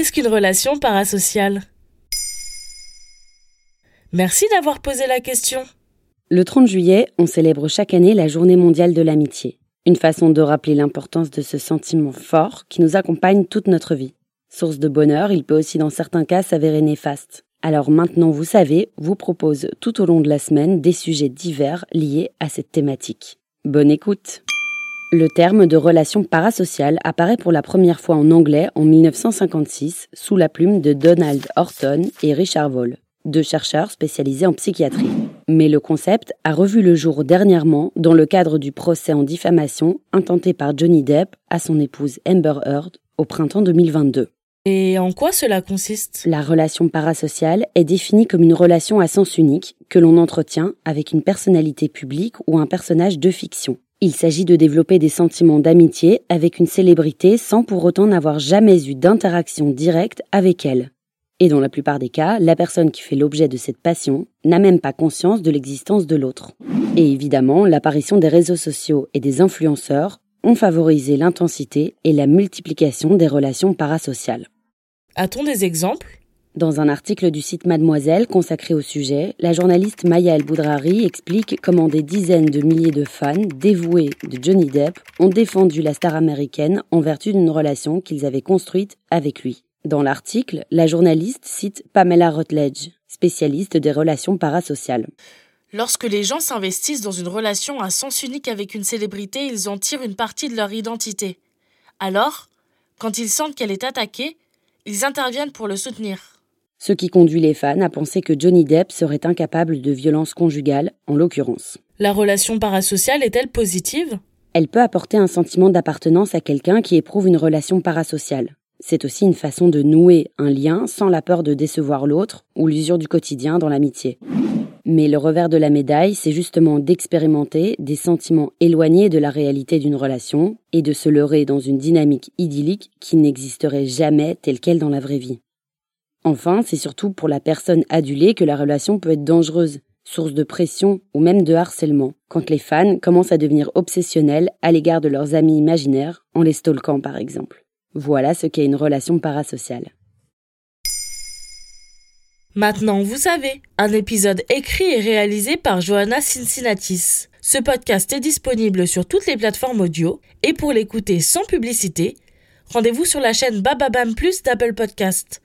Qu'est-ce qu'une relation parasociale? Merci d'avoir posé la question. Le 30 juillet, on célèbre chaque année la Journée mondiale de l'amitié. Une façon de rappeler l'importance de ce sentiment fort qui nous accompagne toute notre vie. Source de bonheur, il peut aussi dans certains cas s'avérer néfaste. Alors maintenant vous savez, vous propose tout au long de la semaine des sujets divers liés à cette thématique. Bonne écoute Le terme de relation parasociale apparaît pour la première fois en anglais en 1956 sous la plume de Donald Horton et Richard Voll, deux chercheurs spécialisés en psychiatrie. Mais le concept a revu le jour dernièrement dans le cadre du procès en diffamation intenté par Johnny Depp à son épouse Amber Heard au printemps 2022. Et en quoi cela consiste? La relation parasociale est définie comme une relation à sens unique que l'on entretient avec une personnalité publique ou un personnage de fiction. Il s'agit de développer des sentiments d'amitié avec une célébrité sans pour autant n'avoir jamais eu d'interaction directe avec elle. Et dans la plupart des cas, la personne qui fait l'objet de cette passion n'a même pas conscience de l'existence de l'autre. Et évidemment, l'apparition des réseaux sociaux et des influenceurs ont favorisé l'intensité et la multiplication des relations parasociales. A-t-on des exemples? Dans un article du site Mademoiselle consacré au sujet, la journaliste Maya El Boudrari explique comment des dizaines de milliers de fans dévoués de Johnny Depp ont défendu la star américaine en vertu d'une relation qu'ils avaient construite avec lui. Dans l'article, la journaliste cite Pamela Rutledge, spécialiste des relations parasociales. Lorsque les gens s'investissent dans une relation à sens unique avec une célébrité, ils en tirent une partie de leur identité. Alors, quand ils sentent qu'elle est attaquée, ils interviennent pour le soutenir. Ce qui conduit les fans à penser que Johnny Depp serait incapable de violence conjugale, en l'occurrence. La relation parasociale est-elle positive? Elle peut apporter un sentiment d'appartenance à quelqu'un qui éprouve une relation parasociale. C'est aussi une façon de nouer un lien sans la peur de décevoir l'autre ou l'usure du quotidien dans l'amitié. Mais le revers de la médaille, c'est justement d'expérimenter des sentiments éloignés de la réalité d'une relation et de se leurrer dans une dynamique idyllique qui n'existerait jamais telle qu'elle dans la vraie vie. Enfin, c'est surtout pour la personne adulée que la relation peut être dangereuse, source de pression ou même de harcèlement, quand les fans commencent à devenir obsessionnels à l'égard de leurs amis imaginaires, en les stalkant par exemple. Voilà ce qu'est une relation parasociale. Maintenant, vous savez, un épisode écrit et réalisé par Johanna Cincinnatis. Ce podcast est disponible sur toutes les plateformes audio et pour l'écouter sans publicité, rendez-vous sur la chaîne Bababam Plus d'Apple Podcast.